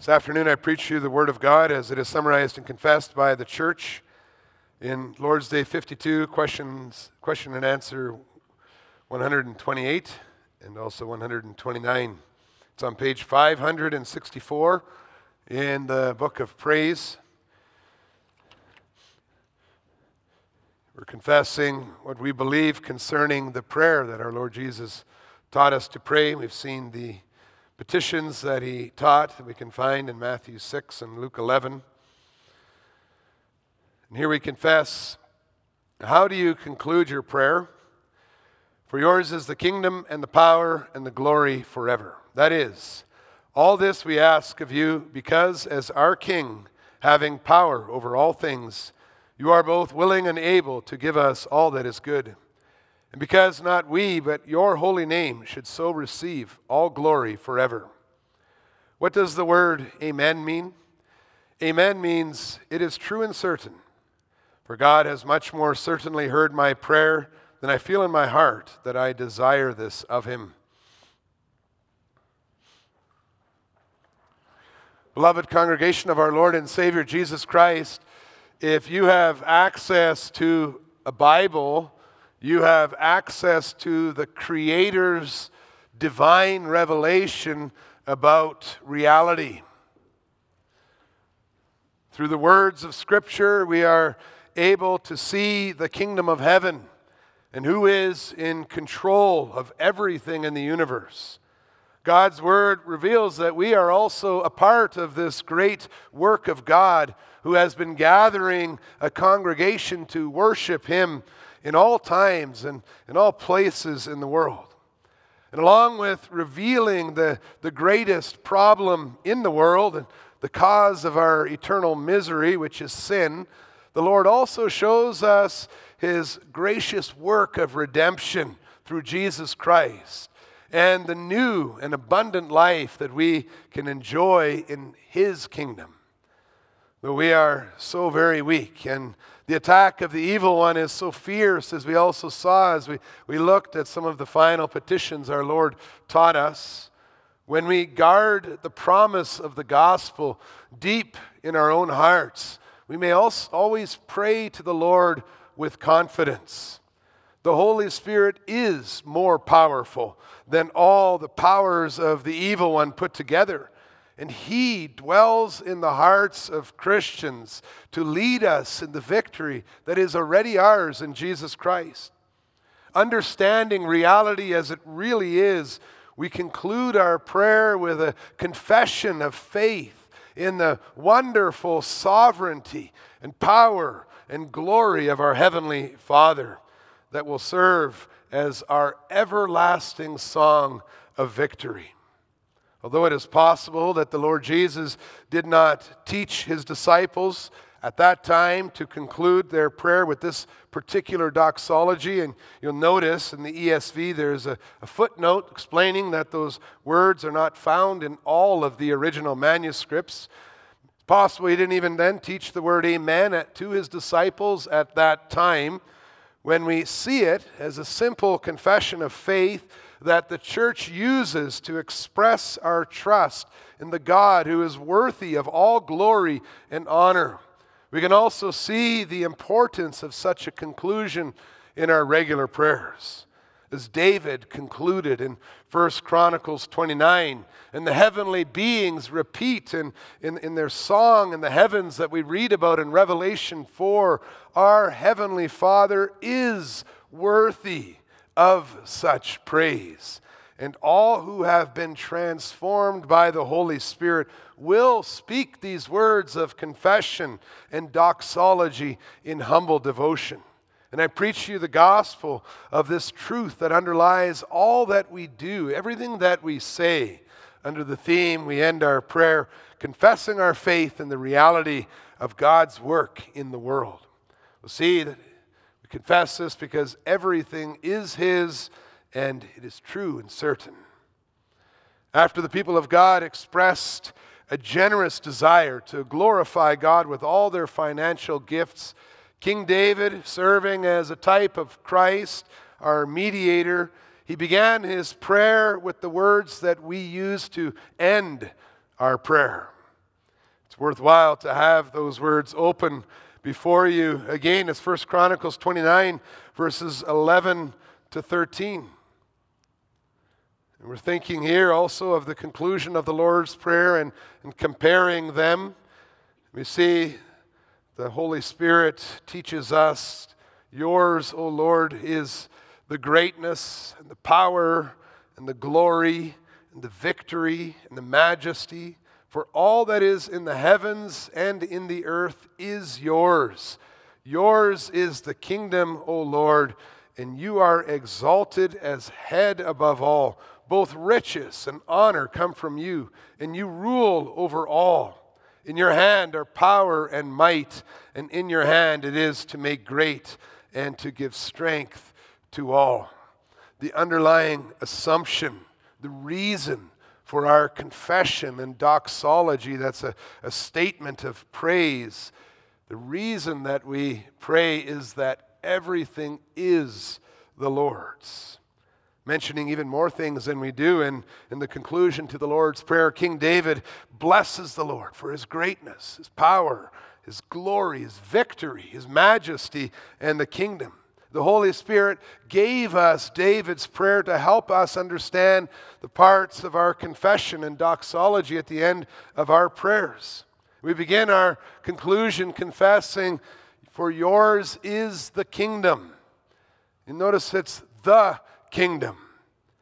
This afternoon, I preach to you the Word of God as it is summarized and confessed by the church in Lord's Day 52, questions, question and answer 128 and also 129. It's on page 564 in the book of praise. We're confessing what we believe concerning the prayer that our Lord Jesus taught us to pray. We've seen the petitions that he taught that we can find in Matthew 6 and Luke 11. And here we confess how do you conclude your prayer? For yours is the kingdom and the power and the glory forever. That is, all this we ask of you because, as our King, having power over all things, you are both willing and able to give us all that is good. And because not we, but your holy name should so receive all glory forever. What does the word amen mean? Amen means it is true and certain. For God has much more certainly heard my prayer than I feel in my heart that I desire this of him. Beloved congregation of our Lord and Savior Jesus Christ, if you have access to a Bible, you have access to the Creator's divine revelation about reality. Through the words of Scripture, we are able to see the kingdom of heaven and who is in control of everything in the universe. God's word reveals that we are also a part of this great work of God who has been gathering a congregation to worship Him in all times and in all places in the world. And along with revealing the, the greatest problem in the world and the cause of our eternal misery, which is sin, the Lord also shows us his gracious work of redemption through Jesus Christ and the new and abundant life that we can enjoy in his kingdom. Though we are so very weak and the attack of the evil one is so fierce, as we also saw as we, we looked at some of the final petitions our Lord taught us. When we guard the promise of the gospel deep in our own hearts, we may also always pray to the Lord with confidence. The Holy Spirit is more powerful than all the powers of the evil one put together. And He dwells in the hearts of Christians to lead us in the victory that is already ours in Jesus Christ. Understanding reality as it really is, we conclude our prayer with a confession of faith in the wonderful sovereignty and power and glory of our Heavenly Father that will serve as our everlasting song of victory. Although it is possible that the Lord Jesus did not teach his disciples at that time to conclude their prayer with this particular doxology, and you'll notice in the ESV there's a, a, footnote explaining that those words are not found in all of the original manuscripts. It's possible he didn't even then teach the word amen at, to his disciples at that time. When we see it as a simple confession of faith, that the church uses to express our trust in the God who is worthy of all glory and honor. We can also see the importance of such a conclusion in our regular prayers. As David concluded in 1 Chronicles 29, and the heavenly beings repeat in, in, in their song in the heavens that we read about in Revelation 4 Our heavenly Father is worthy of such praise. And all who have been transformed by the Holy Spirit will speak these words of confession and doxology in humble devotion. And I preach to you the gospel of this truth that underlies all that we do, everything that we say. Under the theme, we end our prayer confessing our faith in the reality of God's work in the world. We'll see that confess this because everything is His and it is true and certain. After the people of God expressed a generous desire to glorify God with all their financial gifts, King David, serving as a type of Christ, our mediator, he began his prayer with the words that we use to end our prayer. It's worthwhile to have those words open before you. Again, it's 1 Chronicles 29, verses 11 to 13. And we're thinking here also of the conclusion of the Lord's Prayer and, and comparing them. We see the Holy Spirit teaches us Yours, O Lord, is the greatness and the power and the glory and the victory and the majesty. For all that is in the heavens and in the earth is yours. Yours is the kingdom, O Lord, and you are exalted as head above all. Both riches and honor come from you, and you rule over all. In your hand are power and might, and in your hand it is to make great and to give strength to all. The underlying assumption, the reason for our confession and doxology. That's a, a statement of praise. The reason that we pray is that everything is the Lord's. Mentioning even more things than we do in, in the conclusion to the Lord's Prayer, King David blesses the Lord for his greatness, his power, his glory, his victory, his majesty, and the kingdom. The Holy Spirit gave us David's prayer to help us understand the parts of our confession and doxology at the end of our prayers. We begin our conclusion confessing, For yours is the kingdom. You notice it's the kingdom.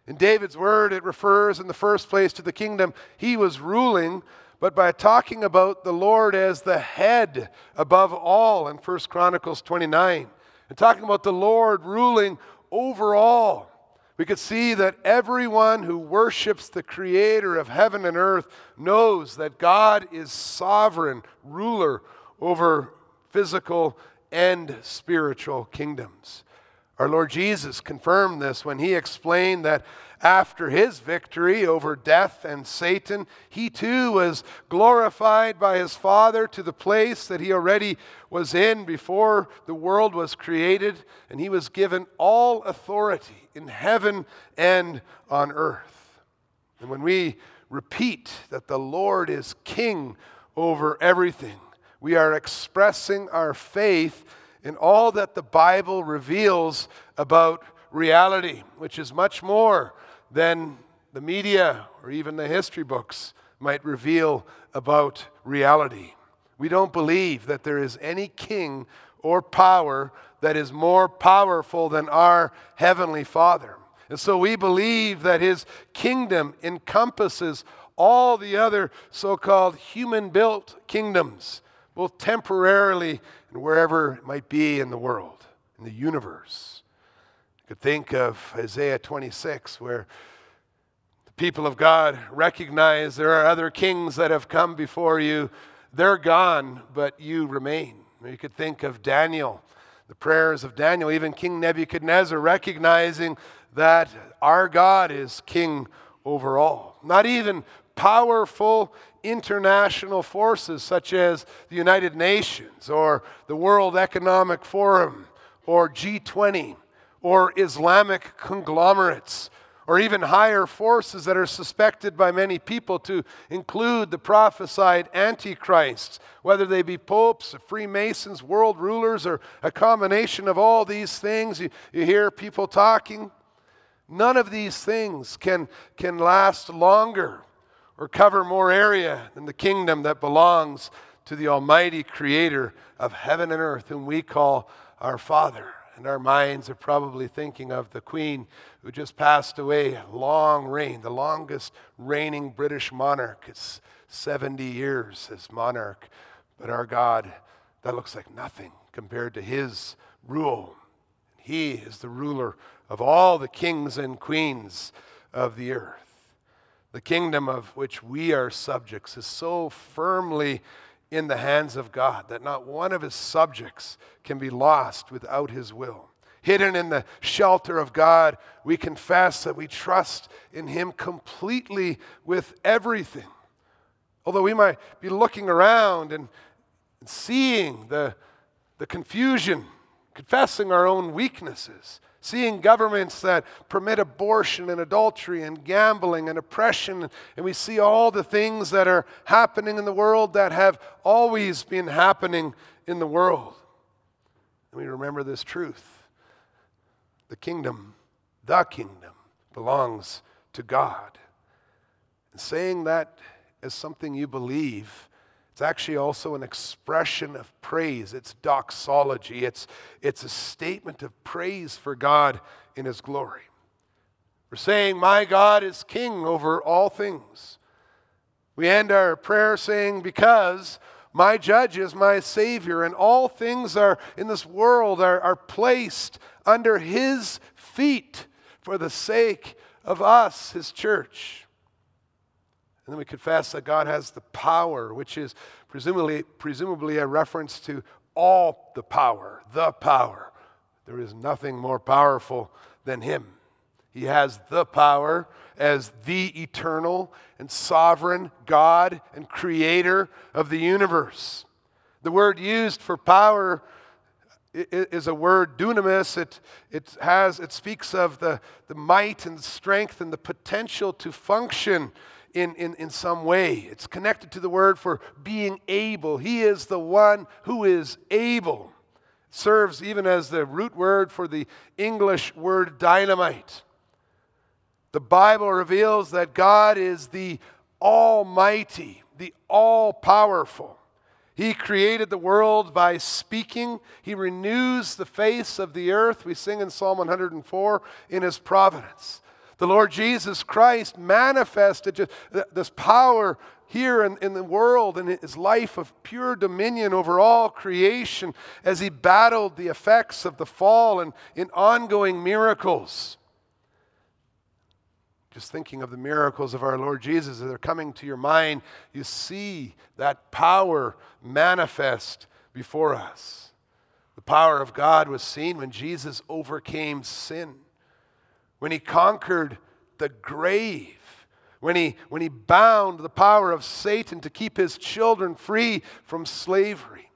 In David's word, it refers in the first place to the kingdom he was ruling, but by talking about the Lord as the head above all in 1 Chronicles 29 and talking about the Lord ruling over all. We could see that everyone who worships the creator of heaven and earth knows that God is sovereign ruler over physical and spiritual kingdoms. Our Lord Jesus confirmed this when he explained that after his victory over death and Satan, he too was glorified by his Father to the place that he already was in before the world was created, and he was given all authority in heaven and on earth. And when we repeat that the Lord is king over everything, we are expressing our faith in all that the Bible reveals about reality, which is much more than the media or even the history books might reveal about reality. We don't believe that there is any king or power that is more powerful than our Heavenly Father. And so we believe that His kingdom encompasses all the other so called human built kingdoms, both temporarily and wherever it might be in the world, in the universe You could think of Isaiah 26, where the people of God recognize there are other kings that have come before you. They're gone, but you remain. You could think of Daniel, the prayers of Daniel, even King Nebuchadnezzar, recognizing that our God is king over all. Not even powerful international forces such as the United Nations or the World Economic Forum or G20 or Islamic conglomerates or even higher forces that are suspected by many people to include the prophesied antichrists, whether they be popes, Freemasons, world rulers, or a combination of all these things. You, you hear people talking. None of these things can, can last longer or cover more area than the kingdom that belongs to the Almighty Creator of heaven and earth, whom we call our Father. And our minds are probably thinking of the Queen who just passed away, long reign, the longest reigning British monarch. It's 70 years as monarch. But our God, that looks like nothing compared to his rule. He is the ruler of all the kings and queens of the earth. The kingdom of which we are subjects is so firmly in the hands of God, that not one of his subjects can be lost without his will. Hidden in the shelter of God, we confess that we trust in him completely with everything. Although we might be looking around and seeing the, the confusion, confessing our own weaknesses, seeing governments that permit abortion and adultery and gambling and oppression. And we see all the things that are happening in the world that have always been happening in the world. And we remember this truth the kingdom, the kingdom, belongs to God. And saying that as something you believe, it's actually also an expression of praise. It's doxology. It's, it's a statement of praise for God in His glory. We're saying, My God is king over all things. We end our prayer saying, Because my judge is my Savior, and all things are in this world are, are placed under His feet for the sake of us, His church. And then we confess that God has the power, which is presumably, presumably a reference to all the power, the power. There is nothing more powerful than Him. He has the power as the eternal and sovereign God and creator of the universe. The word used for power is a word dunamis. It, it, has, it speaks of the, the might and strength and the potential to function in, in, in some way. It's connected to the word for being able. He is the one who is able. It serves even as the root word for the English word dynamite. The Bible reveals that God is the Almighty, the All Powerful. He created the world by speaking. He renews the face of the earth. We sing in Psalm 104 in His providence. The Lord Jesus Christ manifested this power here in, in, the world and his life of pure dominion over all creation as he battled the effects of the fall and in ongoing miracles. Just thinking of the miracles of our Lord Jesus as they're coming to your mind, you see that power manifest before us. The power of God was seen when Jesus overcame sin when he conquered the grave, when he, when he bound the power of Satan to keep his children free from slavery.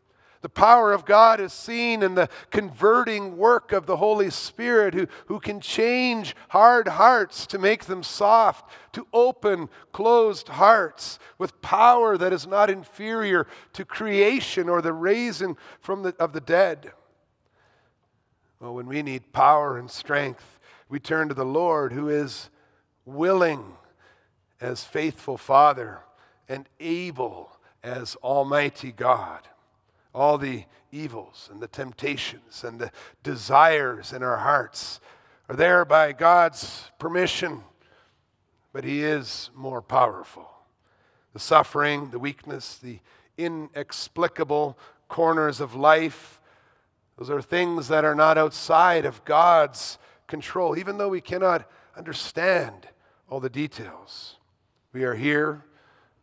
The power of God is seen in the converting work of the Holy Spirit, who, who can change hard hearts to make them soft, to open closed hearts with power that is not inferior to creation or the raising from the, of the dead. Well, when we need power and strength, we turn to the Lord who is willing as faithful Father and able as Almighty God. All the evils and the temptations and the desires in our hearts are there by God's permission, but He is more powerful. The suffering, the weakness, the inexplicable corners of life, those are things that are not outside of God's control, even though we cannot understand all the details. We are here,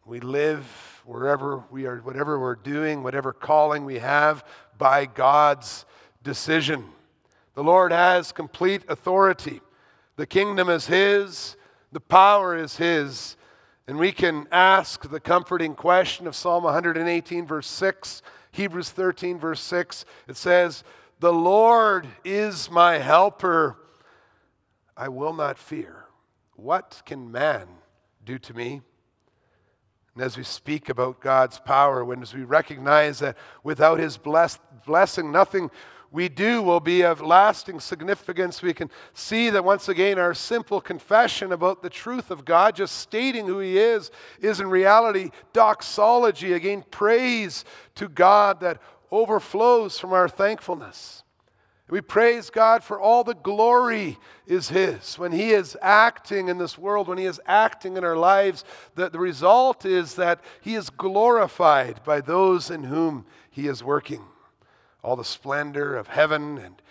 we live wherever we are, whatever we're doing, whatever calling we have, by God's decision. The Lord has complete authority. The kingdom is His, the power is His. And we can ask the comforting question of Psalm 118, verse 6, Hebrews 13, verse 6. It says, The Lord is my helper. I will not fear. What can man do to me? And as we speak about God's power, when as we recognize that without His bless, blessing, nothing we do will be of lasting significance, we can see that once again our simple confession about the truth of God, just stating who He is, is in reality doxology, again, praise to God that overflows from our thankfulness. We praise God for all the glory is His. When He is acting in this world, when He is acting in our lives, the, the result is that He is glorified by those in whom He is working. All the splendor of heaven and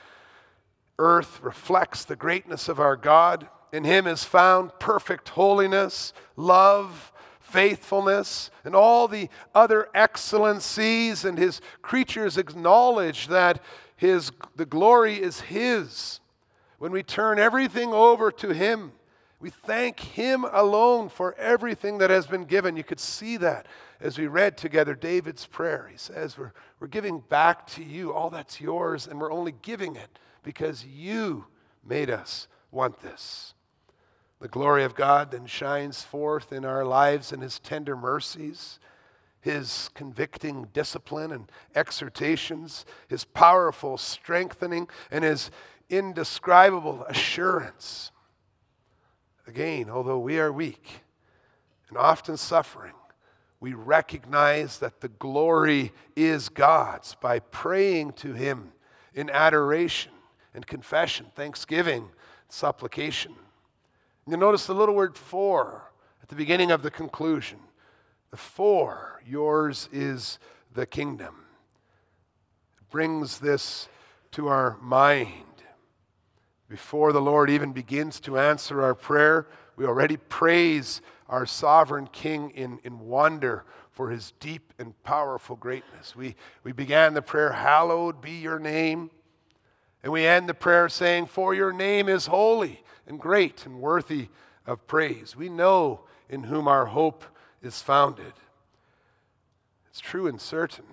earth reflects the greatness of our God. In Him is found perfect holiness, love, faithfulness, and all the other excellencies, and His creatures acknowledge that his, the glory is His. When we turn everything over to Him, we thank Him alone for everything that has been given. You could see that as we read together David's prayer. He says, We're, we're giving back to you all that's yours, and we're only giving it because you made us want this. The glory of God then shines forth in our lives in His tender mercies, His convicting discipline and exhortations, His powerful strengthening, and His indescribable assurance. Again, although we are weak and often suffering, we recognize that the glory is God's by praying to Him in adoration and confession, thanksgiving, supplication. You notice the little word for at the beginning of the conclusion. The for, yours is the kingdom. Brings this to our mind. Before the Lord even begins to answer our prayer, we already praise our sovereign King in, in wonder for his deep and powerful greatness. We, we began the prayer, Hallowed be your name. And we end the prayer saying, For your name is holy and great and worthy of praise. We know in whom our hope is founded. It's true and certain.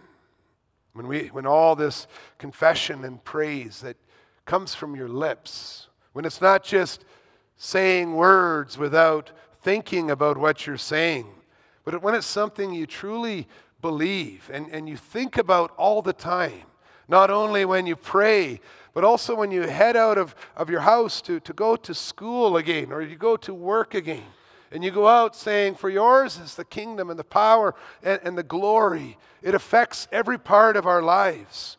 When, we, when all this confession and praise that comes from your lips, when it's not just saying words without thinking about what you're saying, but when it's something you truly believe and, and you think about all the time, not only when you pray, but also when you head out of, of your house to, to go to school again or you go to work again. And you go out saying, For yours is the kingdom and the power and, and the glory. It affects every part of our lives.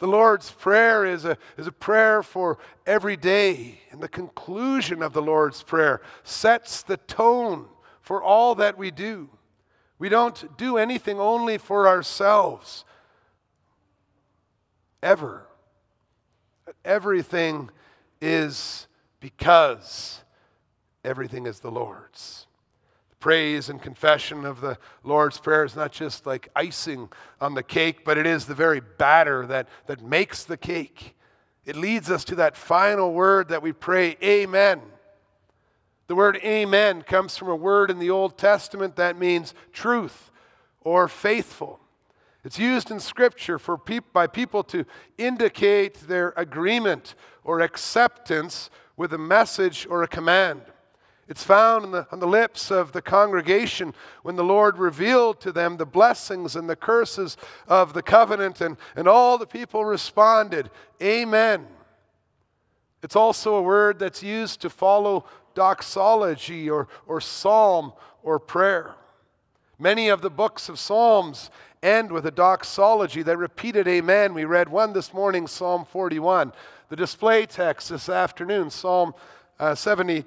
The Lord's Prayer is a, is a prayer for every day. And the conclusion of the Lord's Prayer sets the tone for all that we do. We don't do anything only for ourselves, ever. Everything is because everything is the Lord's. Praise and confession of the Lord's Prayer is not just like icing on the cake, but it is the very batter that, that makes the cake. It leads us to that final word that we pray, Amen. The word Amen comes from a word in the Old Testament that means truth or faithful. It's used in Scripture for by people to indicate their agreement or acceptance with a message or a command. It's found the, on the lips of the congregation when the Lord revealed to them the blessings and the curses of the covenant, and, and all the people responded, Amen. It's also a word that's used to follow doxology or, or psalm or prayer. Many of the books of Psalms end with a doxology that repeated amen. We read one this morning, Psalm 41. The display text this afternoon, Psalm uh, 72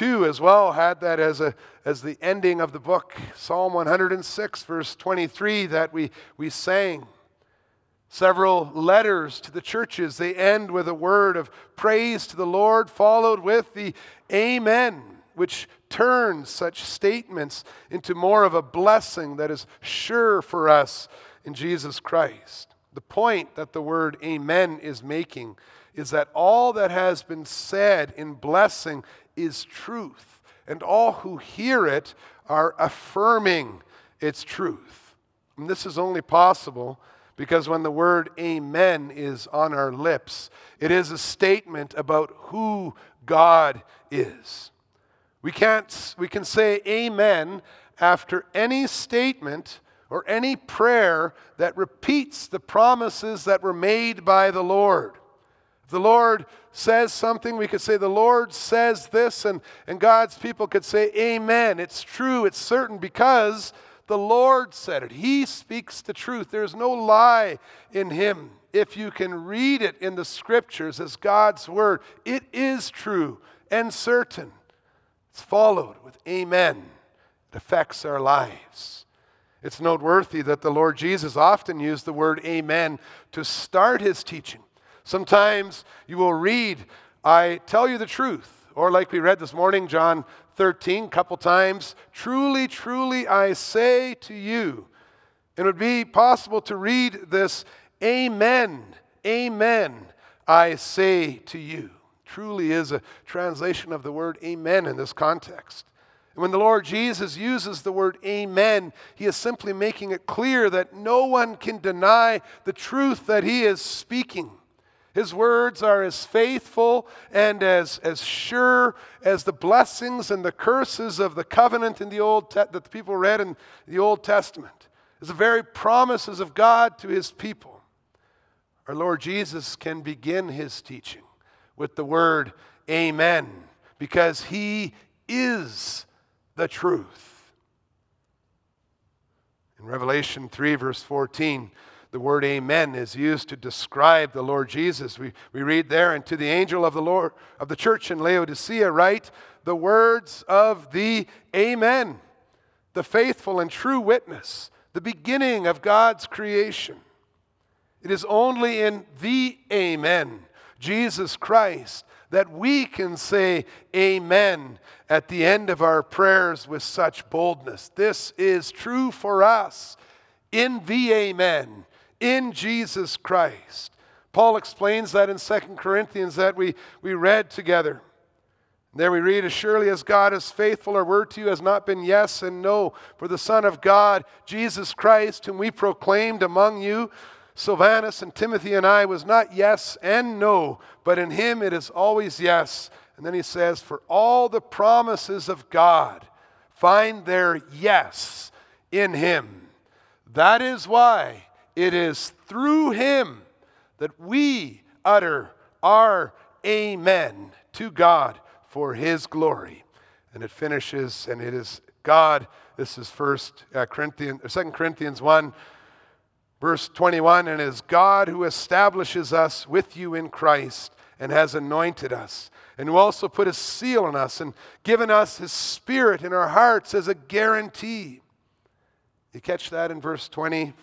as well, had that as, a, as the ending of the book. Psalm 106, verse 23, that we, we sang. Several letters to the churches, they end with a word of praise to the Lord, followed with the Amen which turns such statements into more of a blessing that is sure for us in Jesus Christ. The point that the word amen is making is that all that has been said in blessing is truth, and all who hear it are affirming its truth. And this is only possible because when the word amen is on our lips, it is a statement about who God is. We, can't, we can say amen after any statement or any prayer that repeats the promises that were made by the Lord. The Lord says something, we could say, The Lord says this, and, and God's people could say, Amen. It's true, it's certain, because the Lord said it. He speaks the truth. There's no lie in Him. If you can read it in the scriptures as God's word, it is true and certain. It's followed with amen. It affects our lives. It's noteworthy that the Lord Jesus often used the word amen to start his teaching. Sometimes you will read, I tell you the truth. Or like we read this morning, John 13, a couple times, truly, truly I say to you. It would be possible to read this, Amen, Amen, I say to you truly is a translation of the word amen in this context. And when the Lord Jesus uses the word amen, he is simply making it clear that no one can deny the truth that he is speaking. His words are as faithful and as, as sure as the blessings and the curses of the covenant in the Old Te- that the people read in the Old Testament. As the very promises of God to his people. Our Lord Jesus can begin his teaching with the word Amen, because he is the truth. In Revelation 3, verse 14, the word amen is used to describe the Lord Jesus. We, we read there, and to the angel of the Lord of the church in Laodicea, write the words of the Amen, the faithful and true witness, the beginning of God's creation. It is only in the Amen, Jesus Christ, that we can say Amen at the end of our prayers with such boldness. This is true for us in the Amen in Jesus Christ. Paul explains that in 2 Corinthians that we, we read together. There we read, As surely as God is faithful, our word to you has not been yes and no. For the Son of God, Jesus Christ, whom we proclaimed among you, Silvanus and Timothy and I, was not yes and no, but in him it is always yes. And then he says, For all the promises of God find their yes in him. That is why it is through him that we utter our amen to God for his glory. And it finishes, and it is God. This is first uh, Corinthians, 2 Corinthians 1, verse 21, and it is God who establishes us with you in Christ and has anointed us, and who also put a seal on us and given us his spirit in our hearts as a guarantee. You catch that in verse 20?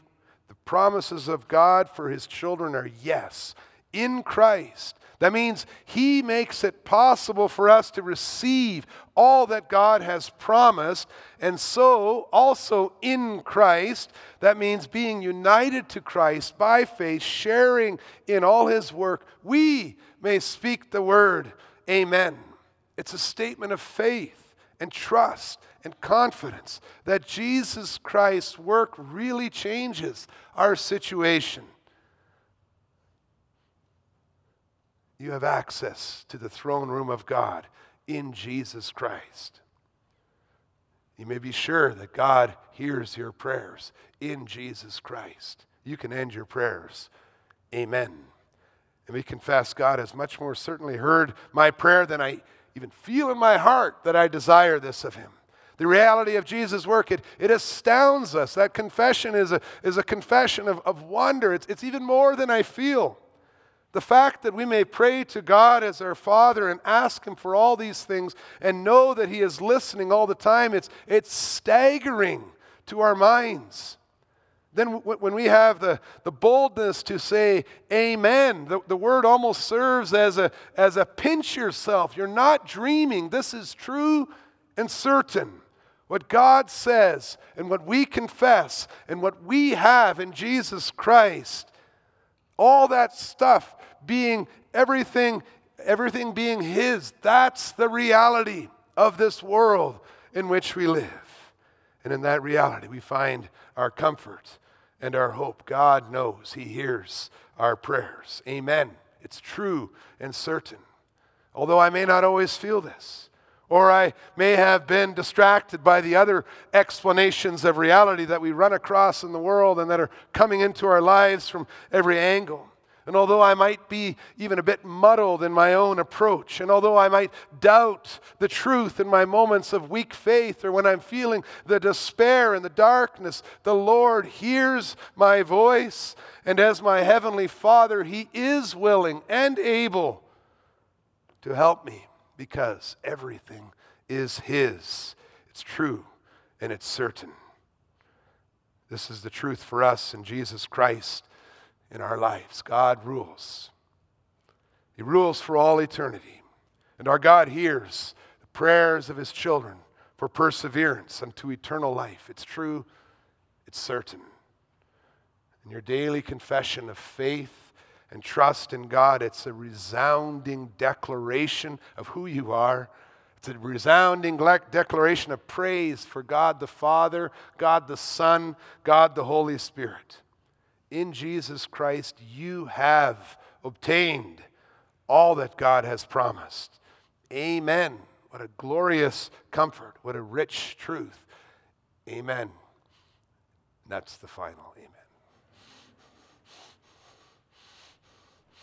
The promises of God for his children are yes, in Christ. That means he makes it possible for us to receive all that God has promised. And so, also in Christ, that means being united to Christ by faith, sharing in all his work, we may speak the word, Amen. It's a statement of faith and trust and confidence that Jesus Christ's work really changes our situation. You have access to the throne room of God in Jesus Christ. You may be sure that God hears your prayers in Jesus Christ. You can end your prayers. Amen. And we confess God has much more certainly heard my prayer than I even feel in my heart that I desire this of Him. The reality of Jesus' work, it, it astounds us. That confession is a, is a confession of, of wonder. It's, it's even more than I feel. The fact that we may pray to God as our Father and ask Him for all these things and know that He is listening all the time, it's, it's staggering to our minds. Then, when we have the, the boldness to say amen, the, the word almost serves as a, as a pinch yourself. You're not dreaming. This is true and certain. What God says and what we confess and what we have in Jesus Christ, all that stuff being everything, everything being His, that's the reality of this world in which we live. And in that reality, we find our comfort and our hope. God knows He hears our prayers. Amen. It's true and certain. Although I may not always feel this, or I may have been distracted by the other explanations of reality that we run across in the world and that are coming into our lives from every angle. And although I might be even a bit muddled in my own approach, and although I might doubt the truth in my moments of weak faith or when I'm feeling the despair and the darkness, the Lord hears my voice. And as my Heavenly Father, He is willing and able to help me because everything is His. It's true and it's certain. This is the truth for us in Jesus Christ in our lives. God rules, He rules for all eternity. And our God hears the prayers of His children for perseverance unto eternal life. It's true, it's certain. In your daily confession of faith, and trust in God. It's a resounding declaration of who you are. It's a resounding declaration of praise for God the Father, God the Son, God the Holy Spirit. In Jesus Christ, you have obtained all that God has promised. Amen. What a glorious comfort. What a rich truth. Amen. That's the final amen.